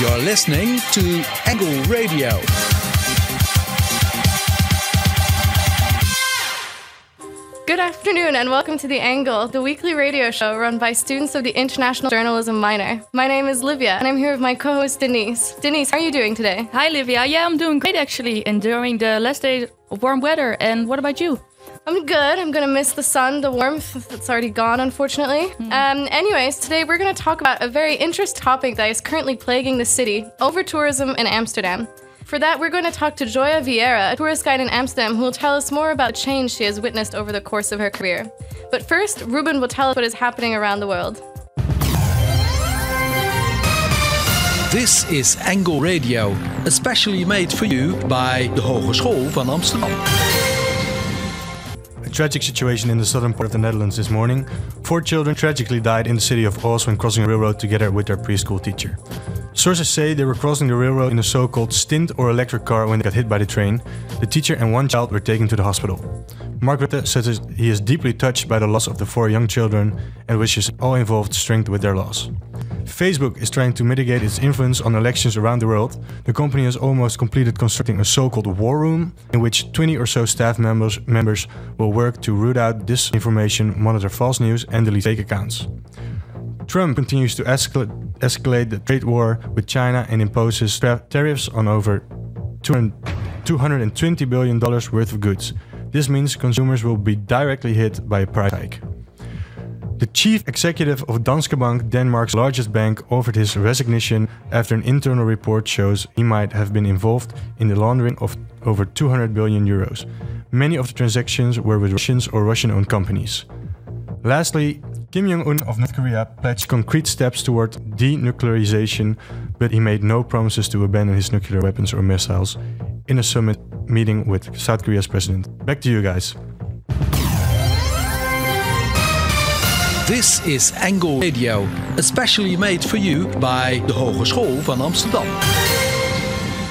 You're listening to Angle Radio. Good afternoon and welcome to The Angle, the weekly radio show run by students of the International Journalism minor. My name is Livia and I'm here with my co host Denise. Denise, how are you doing today? Hi, Livia. Yeah, I'm doing great actually, enjoying the last days of warm weather. And what about you? I'm good. I'm gonna miss the sun, the warmth that's already gone, unfortunately. Hmm. Um, anyways, today we're gonna talk about a very interesting topic that is currently plaguing the city over tourism in Amsterdam. For that, we're going to talk to Joya Vieira, a tourist guide in Amsterdam, who will tell us more about the change she has witnessed over the course of her career. But first, Ruben will tell us what is happening around the world. This is Angle Radio, especially made for you by the Hogeschool van Amsterdam. Tragic situation in the southern part of the Netherlands this morning. Four children tragically died in the city of Oss when crossing a railroad together with their preschool teacher. Sources say they were crossing the railroad in a so called stint or electric car when they got hit by the train. The teacher and one child were taken to the hospital. Mark says he is deeply touched by the loss of the four young children and wishes all involved strength with their loss. Facebook is trying to mitigate its influence on elections around the world. The company has almost completed constructing a so-called war room in which 20 or so staff members members will work to root out disinformation, monitor false news and delete fake accounts. Trump continues to escalate, the trade war with China and imposes tariffs on over 200 $220 billion worth of goods. This means consumers will be directly hit by a price hike. The chief executive of Danske Bank, Denmark's largest bank, offered his resignation after an internal report shows he might have been involved in the laundering of over 200 billion euros. Many of the transactions were with Russians or Russian owned companies. Lastly, Kim Jong un of North Korea pledged concrete steps toward denuclearization, but he made no promises to abandon his nuclear weapons or missiles in a summit meeting with South Korea's president. Back to you guys. This is Angle Radio, especially made for you by the Hogeschool van Amsterdam.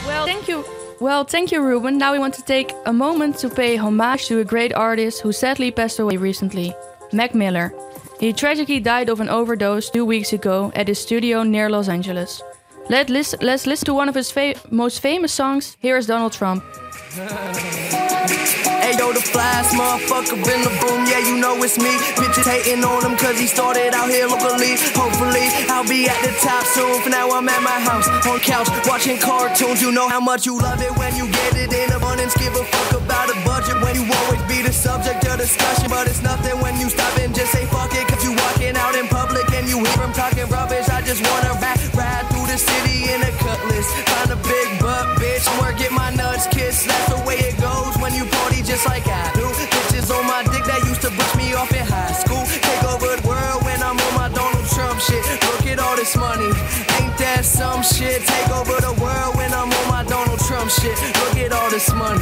Well, thank you. Well, thank you, Ruben. Now we want to take a moment to pay homage to a great artist who sadly passed away recently, Mac Miller. He tragically died of an overdose two weeks ago at his studio near Los Angeles. Let lis- let's listen to one of his fa- most famous songs. Here is Donald Trump. Hey yo, the flyest motherfucker in the room, yeah, you know it's me. Bitches hating on him cause he started out here locally. Hopefully, I'll be at the top soon. For now, I'm at my house on couch watching cartoons. You know how much you love it when you get it in abundance. Give a fuck about a budget when you always be the subject of discussion. But it's nothing when you stop and just say fuck it. Cause you walking out in public and you hear him talking rubbish. I just wanna rap, ride through the city in a cutlass. Find a big butt, bitch, work, get my nuts kissed. That's the way it goes when you party just like I do. Bitches on my dick that used to brush me off in high school. Take over the world when I'm on my Donald Trump shit. Look at all this money. That some shit? Take over the world when I'm on my Donald Trump shit. Look at all this money.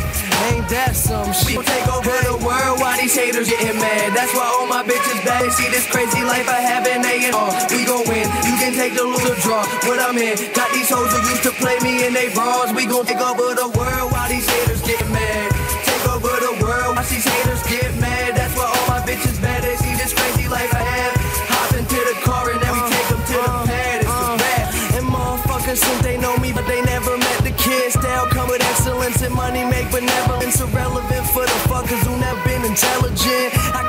Ain't that some shit? Take over the world while these haters getting mad. That's why all my bitches bad. See this crazy life I have in A&R. We gon' win. You can take the loser draw. What I'm in. Got these hoes who used to play me in they bras. We gon' take over the world money make benevolence irrelevant for the fuckers who never been intelligent. I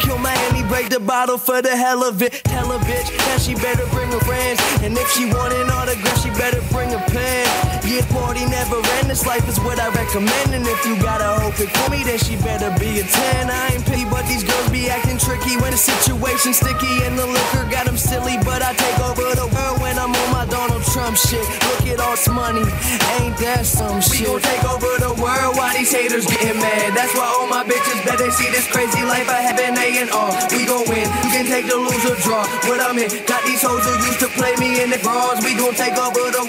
break the bottle for the hell of it. Tell a bitch that she better bring her friends. And if she want an autograph, she better bring a pen. Yeah, party never end. This life is what I recommend. And if you gotta hope it for me, then she better be a 10. I ain't pity, but these girls be acting tricky when the situation's sticky and the liquor got them silly. But I take over the world when I'm on my Donald Trump shit. Look at all this money, ain't that some shit? We gon' take over the world while these haters getting mad. That's why all my bitches bet they see this crazy life I have in A and R. We gon' win, you can take the loser draw. What I'm in, got these hoes who used to play me in the bras. We gon' take over the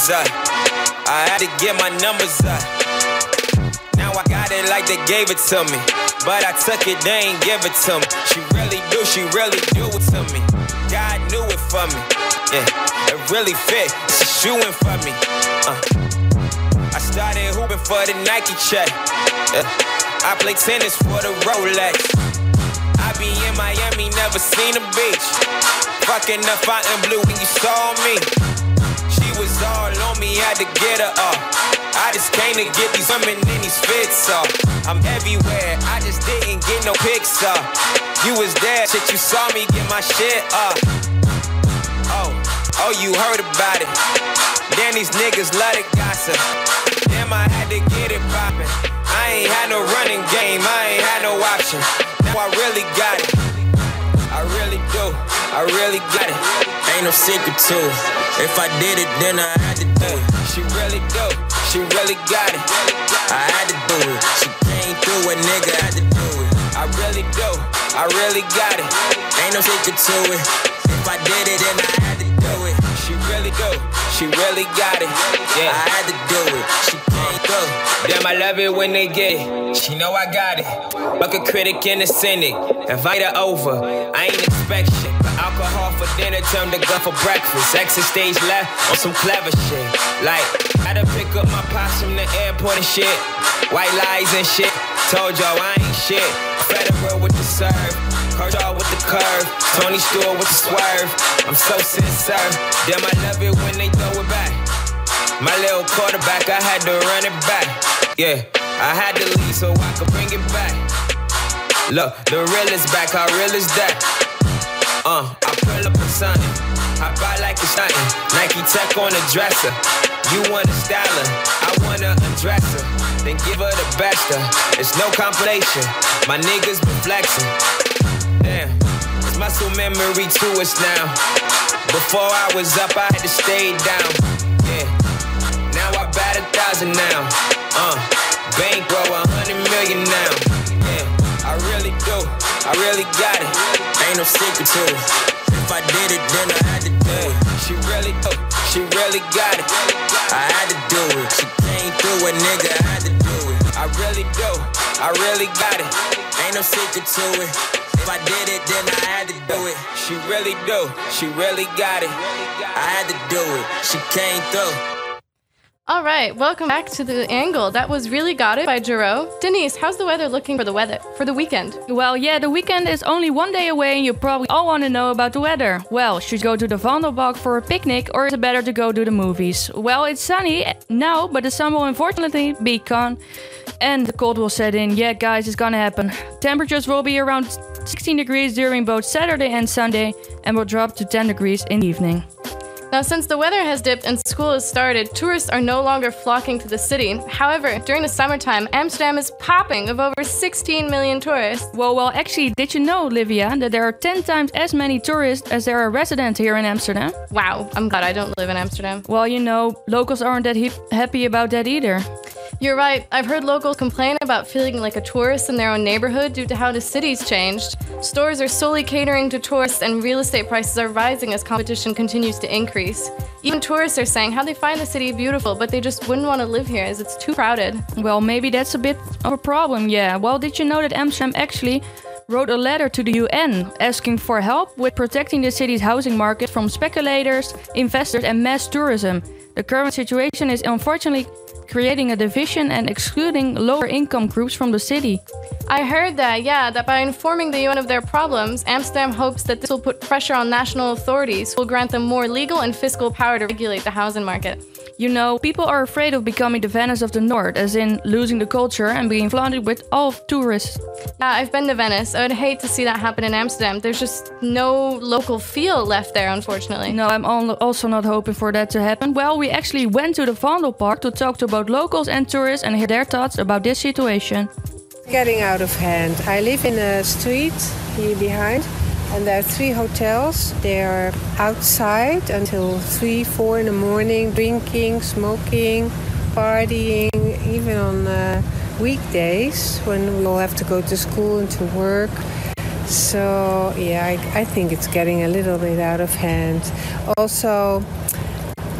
numbers up. I had to get my numbers up. Now I got it like they gave it to me. But I took it, they ain't give it to me. She really do, she really do it to me. God knew it for me. Yeah, it really fit. She shooing for me. Uh. I started hooping for the Nike check. Yeah. I play tennis for the Rolex. I be in Miami, never seen a beach. Fucking the Fontainebleau when you saw me. All on me, had to get her off. I just came to get these women in these fits off. I'm everywhere, I just didn't get no pics up. You was there, shit, you saw me get my shit up. Oh, oh, you heard about it. Then these niggas love to gossip. Damn, I had to get it poppin'. I ain't had no running game, I ain't had no option. Now I really got it. I really do, I really got it. Ain't no secret to it. If I did it, then I had to do it. She really do, she really got it. I had to do it. She came through, a nigga I had to do it. I really do, I really got it. Ain't no secret to it. If I did it, then I had to do it. She really do, she really got it. Yeah, I had to do it. She came through. Damn, I love it when they get it. She know I got it. Fuck a critic and a cynic. Invite her over. I ain't expect shit. Dinner, turn to gun for breakfast. Exit stage left on some clever shit. Like, had to pick up my pops from the airport and shit. White lies and shit. Told y'all I ain't shit. Federer with the serve. Kershaw with the curve. Tony Stewart with the swerve. I'm so sincere. Damn, I love it when they throw it back. My little quarterback, I had to run it back. Yeah, I had to leave so I could bring it back. Look, the real is back, how real is that? Uh, I pull up a Sunday. I buy like it's nothing. Nike Tech on the dresser. You want a styler, I wanna undress her. Then give her the best of. It's no compilation. My niggas been flexing. Damn, it's muscle memory to us now. Before I was up, I had to stay down. Yeah, now I bat a thousand now. Uh, bankroll a hundred million now. Yeah, I really do. I really got it. Ain't no secret to it. If I did it, then I had to do it. She really do. She really got it. I had to do it. She came through a nigga. I had to do it. I really do. I really got it. Ain't no secret to it. If I did it, then I had to do it. She really do. She really got it. I had to do it. She came through. All right, welcome back to the angle. That was really got it by Jero. Denise, how's the weather looking for the weather for the weekend? Well, yeah, the weekend is only one day away and you probably all want to know about the weather. Well, should go to the Vondelpark for a picnic or is it better to go to the movies? Well, it's sunny now, but the sun will unfortunately be gone and the cold will set in. Yeah, guys, it's gonna happen. Temperatures will be around 16 degrees during both Saturday and Sunday and will drop to 10 degrees in the evening. Now, since the weather has dipped and school has started, tourists are no longer flocking to the city. However, during the summertime, Amsterdam is popping of over 16 million tourists. Well, well, actually, did you know, Livia, that there are 10 times as many tourists as there are residents here in Amsterdam? Wow, I'm glad I don't live in Amsterdam. Well, you know, locals aren't that happy about that either. You're right. I've heard locals complain about feeling like a tourist in their own neighborhood due to how the city's changed. Stores are solely catering to tourists, and real estate prices are rising as competition continues to increase. Even tourists are saying how they find the city beautiful, but they just wouldn't want to live here as it's too crowded. Well, maybe that's a bit of a problem, yeah. Well, did you know that Amsterdam actually wrote a letter to the UN asking for help with protecting the city's housing market from speculators, investors, and mass tourism? The current situation is unfortunately creating a division and excluding lower income groups from the city. I heard that, yeah, that by informing the UN of their problems, Amsterdam hopes that this will put pressure on national authorities who will grant them more legal and fiscal power to regulate the housing market. You know, people are afraid of becoming the Venice of the North, as in losing the culture and being flooded with all tourists. Yeah, I've been to Venice. I would hate to see that happen in Amsterdam. There's just no local feel left there, unfortunately. No, I'm also not hoping for that to happen. Well, we actually went to the Vondelpark to talk to both locals and tourists and hear their thoughts about this situation. Getting out of hand. I live in a street here behind, and there are three hotels. They are outside until three, four in the morning, drinking, smoking, partying, even on uh, weekdays when we all have to go to school and to work. So, yeah, I, I think it's getting a little bit out of hand. Also,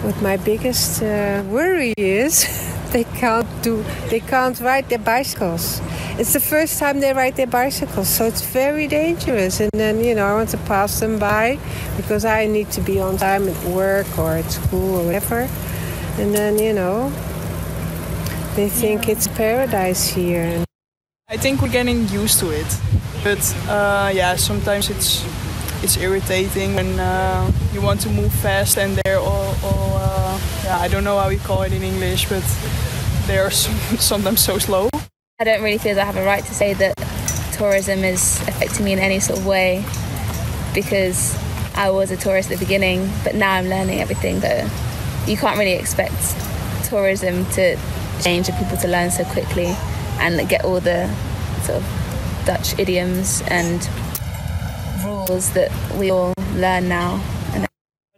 what my biggest uh, worry is they can't do they can't ride their bicycles it's the first time they ride their bicycles so it's very dangerous. And then you know i want to pass them by because i need to be on time at work or at school or whatever. And then you know they think it's paradise here. I think we're getting used to it. But uh, yeah sometimes it's it's irritating when uh, you want to move fast and they're all, all uh, yeah, I don't know how we call it in English, but they're sometimes so slow. I don't really feel that I have a right to say that tourism is affecting me in any sort of way because I was a tourist at the beginning, but now I'm learning everything that you can't really expect tourism to change and people to learn so quickly and get all the sort of Dutch idioms and rules that we all learn now.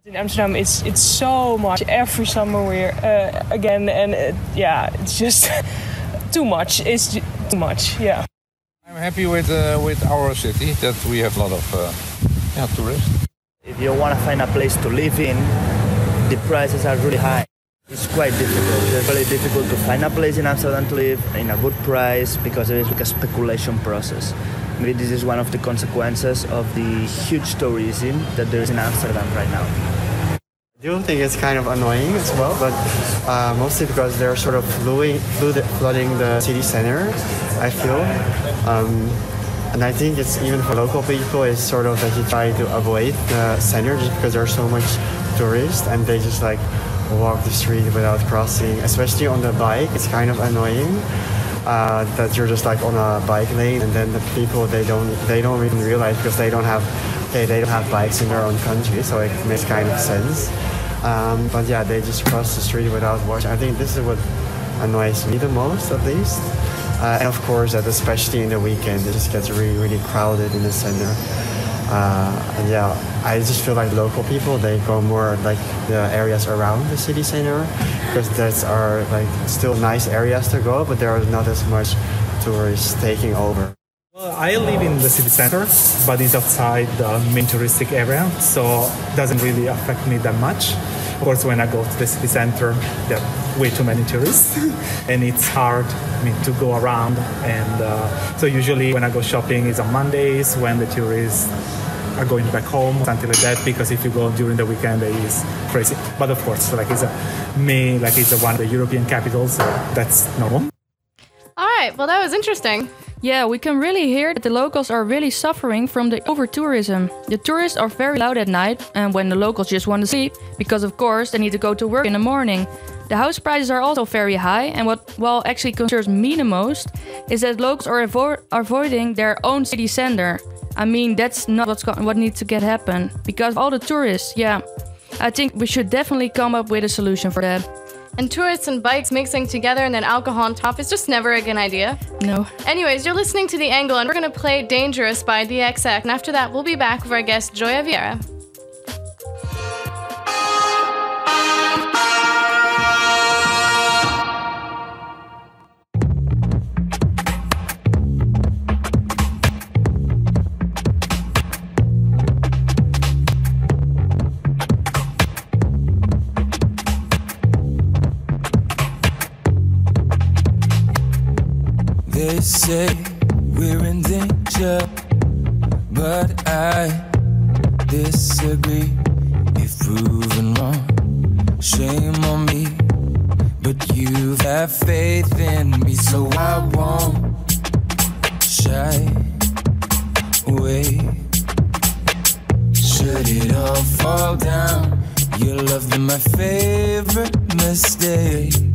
In Amsterdam, it's it's so much. Every summer we're uh, again, and uh, yeah, it's just too much. It's too much. Yeah. I'm happy with uh, with our city that we have a lot of uh, yeah, tourists. If you want to find a place to live in, the prices are really high. It's quite difficult. It's very difficult to find a place in Amsterdam to live in a good price because it is like a speculation process. Maybe this is one of the consequences of the huge tourism that there is in Amsterdam right now. I do think it's kind of annoying as well, but uh, mostly because they're sort of flooding, flooding the city center, I feel. Um, and I think it's even for local people, it's sort of that you try to avoid the center just because there's so much tourists and they just like walk the street without crossing, especially on the bike. It's kind of annoying uh, that you're just like on a bike lane, and then the people they don't they don't even realize because they don't have okay they don't have bikes in their own country, so it makes kind of sense. Um, but yeah, they just cross the street without watching. I think this is what annoys me the most, at least. Uh, and of course, that especially in the weekend, it just gets really, really crowded in the center. Uh, and yeah, I just feel like local people they go more like the areas around the city center because those are like still nice areas to go, but there are not as much tourists taking over. Well, I live in the city center, but it's outside the main touristic area, so it doesn't really affect me that much. Of course, when I go to the city center, there are way too many tourists, and it's hard I mean, to go around. And uh, so usually when I go shopping, it's on Mondays when the tourists are going back home, something like that. Because if you go during the weekend, it's crazy. But of course, like it's a me, like it's a one of the European capitals, so that's normal. All right. Well, that was interesting. Yeah, we can really hear that the locals are really suffering from the over tourism. The tourists are very loud at night, and when the locals just want to sleep, because of course they need to go to work in the morning. The house prices are also very high, and what well actually concerns me the most is that locals are avo avoiding their own city center. I mean, that's not what's what needs to get happen because all the tourists. Yeah, I think we should definitely come up with a solution for that. And tourists and bikes mixing together and then alcohol on top is just never a good idea. No. Anyways, you're listening to The Angle and we're to play Dangerous by The XX. And after that, we'll be back with our guest, Joya Vieira. Say we're in danger, but I disagree. If proven wrong, shame on me. But you have faith in me, so I won't shy away. Should it all fall down, your love be my favorite mistake.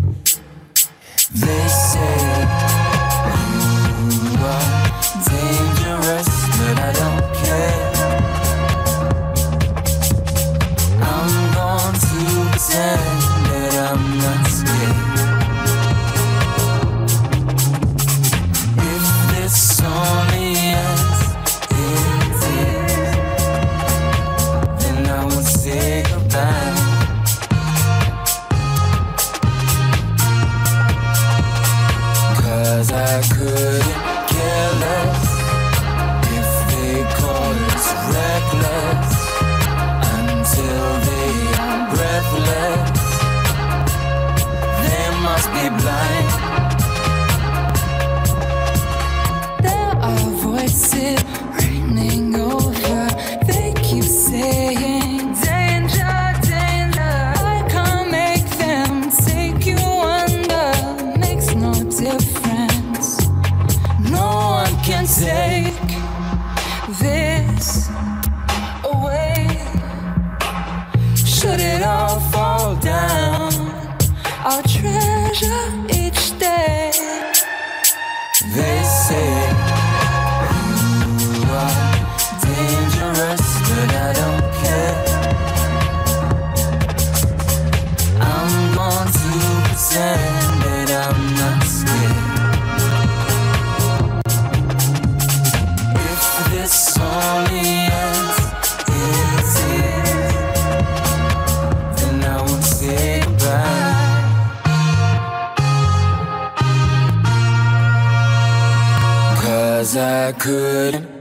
Couldn't.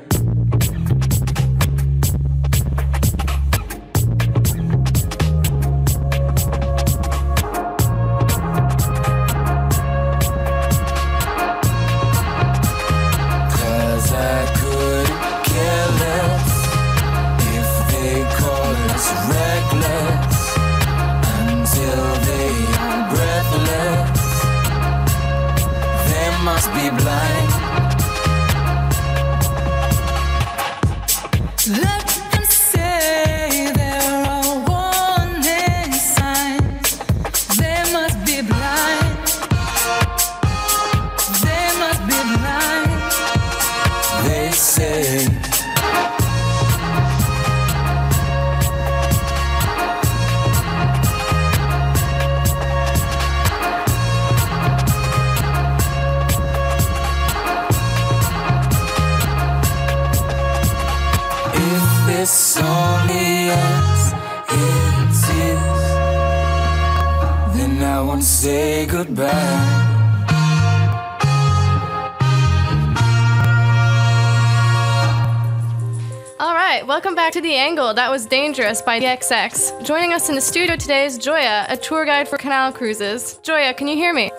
Back to The Angle. That was Dangerous by The XX. Joining us in the studio today is Joya, a tour guide for canal cruises. Joya, can you hear me?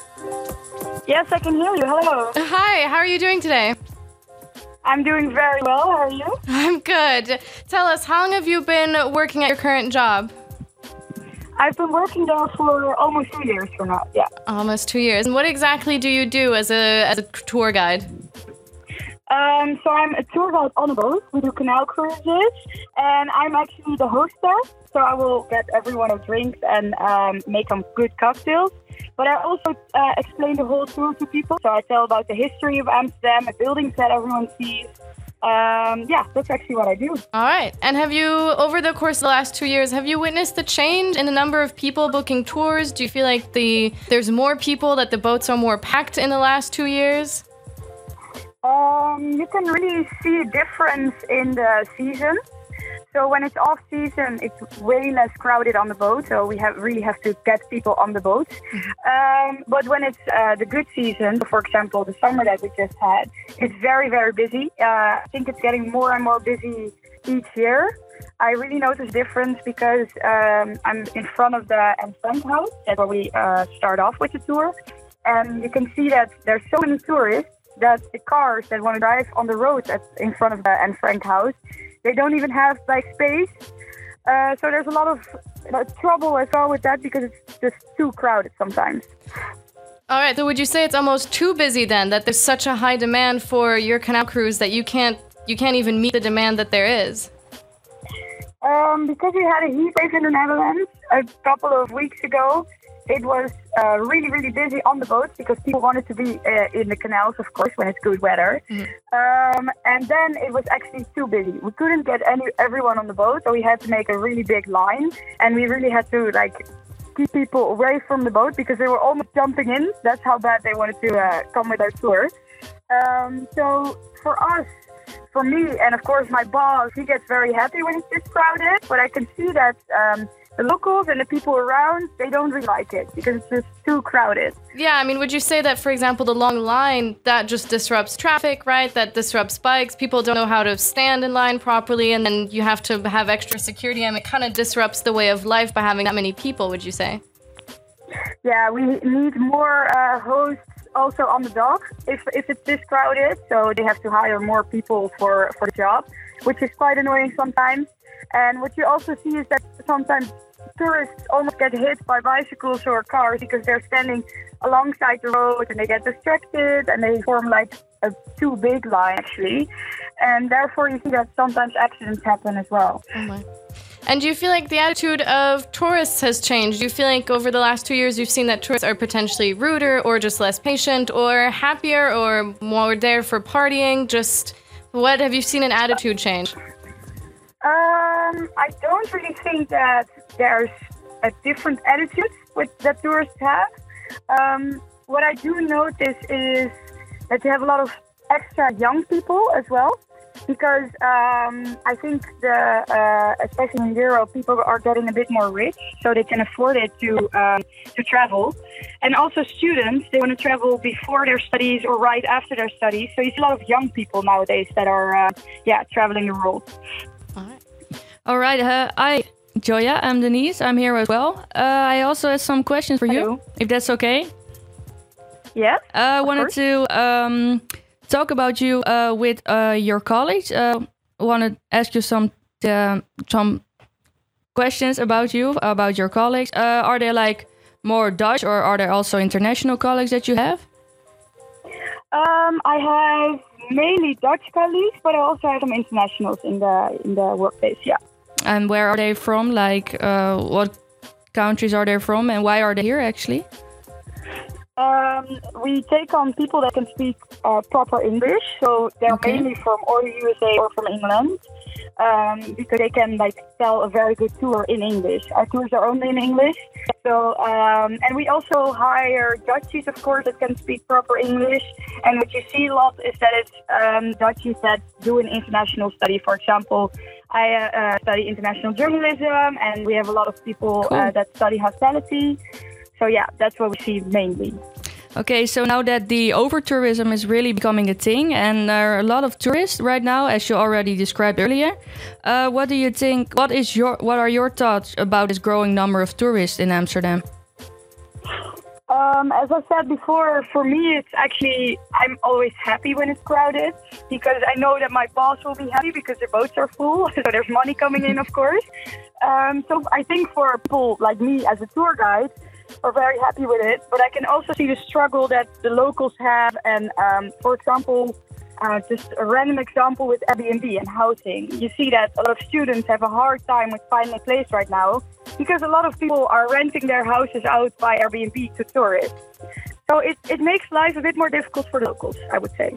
Yes, I can hear you. Hello. Hi, how are you doing today? I'm doing very well. How are you? I'm good. Tell us, how long have you been working at your current job? I've been working there for almost two years for now. Yeah. Almost two years. And what exactly do you do as a, as a tour guide? Um, so I'm a tour guide on a boat. We do canal cruises, and I'm actually the hostess. So I will get everyone a drink and um, make them good cocktails. But I also uh, explain the whole tour to people. So I tell about the history of Amsterdam, the buildings that everyone sees. Um, yeah, that's actually what I do. All right. And have you, over the course of the last two years, have you witnessed the change in the number of people booking tours? Do you feel like the there's more people, that the boats are more packed in the last two years? Um, you can really see a difference in the season. So when it's off season, it's way less crowded on the boat. So we have really have to get people on the boat. Um, but when it's uh, the good season, for example, the summer that we just had, it's very very busy. Uh, I think it's getting more and more busy each year. I really notice difference because um, I'm in front of the Frank house. That's where we uh, start off with the tour, and you can see that there's so many tourists that the cars that want to drive on the road at, in front of the Anne Frank house, they don't even have like space. Uh, so there's a lot of uh, trouble as well with that because it's just too crowded sometimes. All right. So would you say it's almost too busy then? That there's such a high demand for your canal cruise that you can't you can't even meet the demand that there is. Um, because we had a heat wave in the Netherlands a couple of weeks ago, it was uh, really, really busy on the boats because people wanted to be uh, in the canals, of course, when it's good weather. Um, and then it was actually too busy. We couldn't get any everyone on the boat, so we had to make a really big line, and we really had to like keep people away from the boat because they were almost jumping in. That's how bad they wanted to uh, come with our tour. Um, so for us, for me, and of course my boss, he gets very happy when it's this crowded. But I can see that um, the locals and the people around, they don't really like it because it's just too crowded. Yeah, I mean, would you say that, for example, the long line that just disrupts traffic, right? That disrupts bikes. People don't know how to stand in line properly, and then you have to have extra security, and it kind of disrupts the way of life by having that many people. Would you say? Yeah, we need more uh, hosts also on the dock if, if it's this crowded. So they have to hire more people for, for the job, which is quite annoying sometimes. And what you also see is that sometimes tourists almost get hit by bicycles or cars because they're standing alongside the road and they get distracted and they form like a too big line actually. And therefore you see that sometimes accidents happen as well. Oh. And do you feel like the attitude of tourists has changed? Do you feel like over the last two years you've seen that tourists are potentially ruder or just less patient or happier or more there for partying? Just what have you seen an attitude change? Uh, Um, I don't really think that there's a different attitude with that tourists have. Um, what I do notice is that you have a lot of extra young people as well, because um, I think the uh, especially in Europe, people are getting a bit more rich, so they can afford it to um, to travel, and also students they want to travel before their studies or right after their studies. So you see a lot of young people nowadays that are uh, yeah traveling the world. All right. Uh, I, Joya, I'm Denise. I'm here as well. Uh, I also have some questions for you, if that's okay. Yeah. Uh, I wanted to um, talk about you uh, with uh, your colleagues. Uh, I want to ask you some um some questions about you, about your colleagues. Uh, are they like more Dutch, or are there also international colleagues that you have? Um, I have mainly Dutch colleagues, but I also have some internationals in the in the workplace. Yeah. And where are they from? Like, uh, what countries are they from, and why are they here actually? Um, we take on people that can speak uh, proper English, so they're Okay. mainly from or the USA or from England, um, because they can like sell a very good tour in English. Our tours are only in English, so um, and we also hire Dutchies, of course, that can speak proper English. And what you see a lot is that it's um, Dutchies that do an international study. For example, I uh, uh, study international journalism, and we have a lot of people uh, that study hospitality. So yeah, that's what we see mainly. Okay, so now that the over tourism is really becoming a thing, and there are a lot of tourists right now, as you already described earlier, uh, what do you think? What is your what are your thoughts about this growing number of tourists in Amsterdam? Um, as I said before, for me, it's actually, I'm always happy when it's crowded because I know that my boss will be happy because the boats are full. So there's money coming in, of course. Um, so I think for people like me as a tour guide, are very happy with it. But I can also see the struggle that the locals have. And um, for example, uh, just a random example with Airbnb and housing. You see that a lot of students have a hard time with finding a place right now because a lot of people are renting their houses out by Airbnb to tourists. So it, it makes life a bit more difficult for locals, I would say.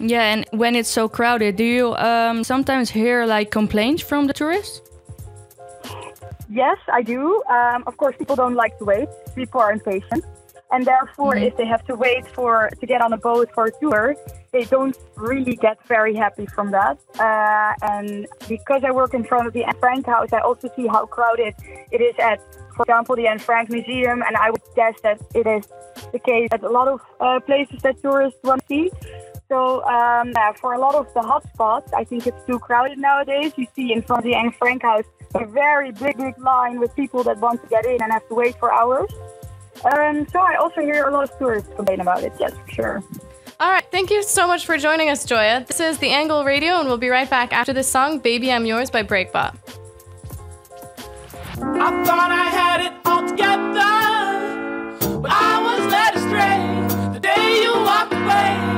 Yeah, and when it's so crowded, do you um, sometimes hear like complaints from the tourists? Yes, I do. Um, of course, people don't like to wait. People are impatient, and therefore, Mhm. if they have to wait for to get on a boat for a tour, they don't really get very happy from that. Uh, and because I work in front of the Anne Frank House, I also see how crowded it is at, for example, the Anne Frank Museum, and I would guess that it is the case at a lot of uh, places that tourists want to see. So um, yeah, for a lot of the hotspots, I think it's too crowded nowadays. You see in front of the Anne Frank House a very big, big line with people that want to get in and have to wait for hours. Um, so I also hear a lot of tourists complain about it. Yes, for sure. All right, thank you so much for joining us, Joya. This is The Angle Radio, and we'll be right back after this song, Baby I'm Yours by Breakbot. I thought I had it all together, but I was led astray. The day you walked away,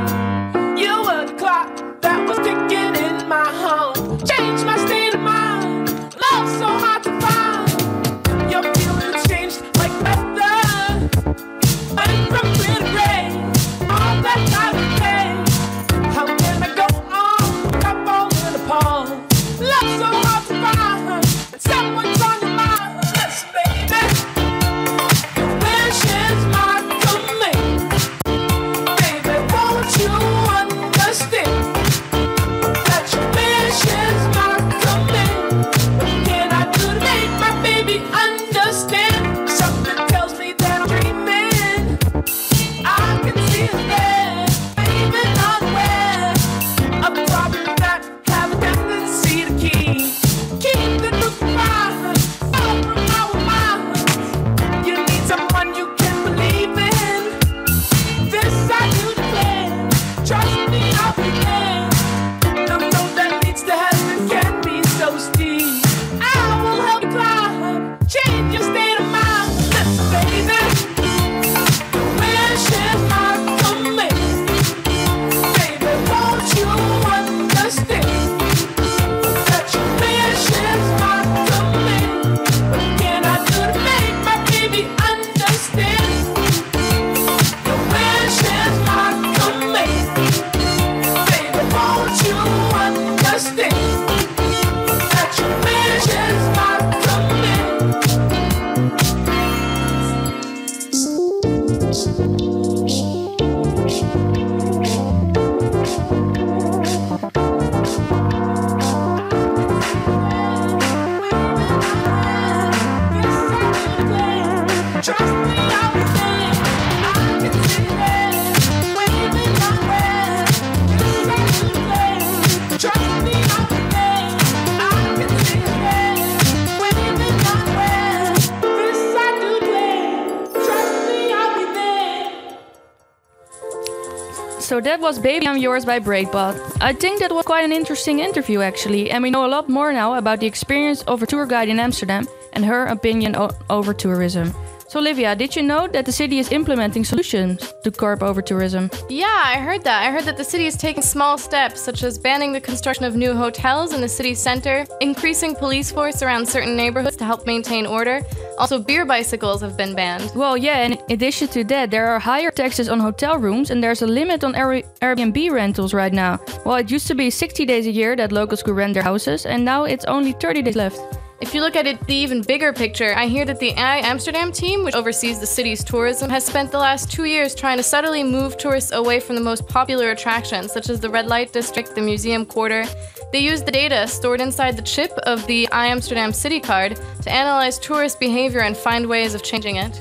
that was Baby I'm Yours by Breakbot. I think that was quite an interesting interview actually, and we know a lot more now about the experience of a tour guide in Amsterdam and her opinion over tourism. So, Olivia, did you know that the city is implementing solutions to curb over tourism? Yeah, I heard that. I heard that the city is taking small steps, such as banning the construction of new hotels in the city center, increasing police force around certain neighborhoods to help maintain order. Also, beer bicycles have been banned. Well, yeah, and in addition to that, there are higher taxes on hotel rooms and there's a limit on Air- Airbnb rentals right now. Well, it used to be 60 days a year that locals could rent their houses, and now it's only 30 days left. If you look at it, the even bigger picture, I hear that the I Amsterdam team, which oversees the city's tourism, has spent the last two years trying to subtly move tourists away from the most popular attractions, such as the red light district, the museum quarter. They use the data stored inside the chip of the I Amsterdam City card to analyze tourist behavior and find ways of changing it.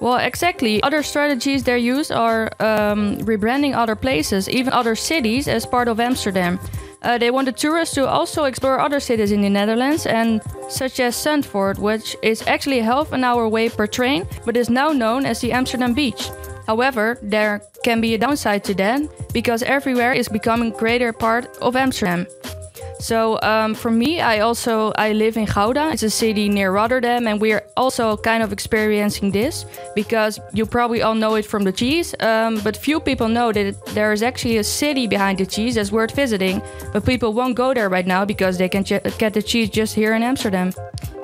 Well, exactly. Other strategies they use are um, rebranding other places, even other cities, as part of Amsterdam. Uh, they want the tourists to also explore other cities in the Netherlands, and such as Zandvoort, which is actually half an hour away per train, but is now known as the Amsterdam Beach. However, there can be a downside to that because everywhere is becoming greater part of Amsterdam. So um, for me, I also I live in Gouda. It's a city near Rotterdam, and we are also kind of experiencing this because you probably all know it from the cheese. Um, but few people know that there is actually a city behind the cheese that's worth visiting. But people won't go there right now because they can j- get the cheese just here in Amsterdam.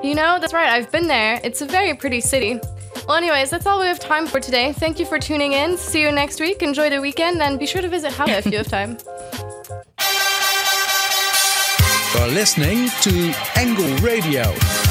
You know, that's right, I've been there. It's a very pretty city. Well, anyways, that's all we have time for today. Thank you for tuning in. See you next week. Enjoy the weekend, and be sure to visit Gouda if you have time. You're listening to Angle Radio.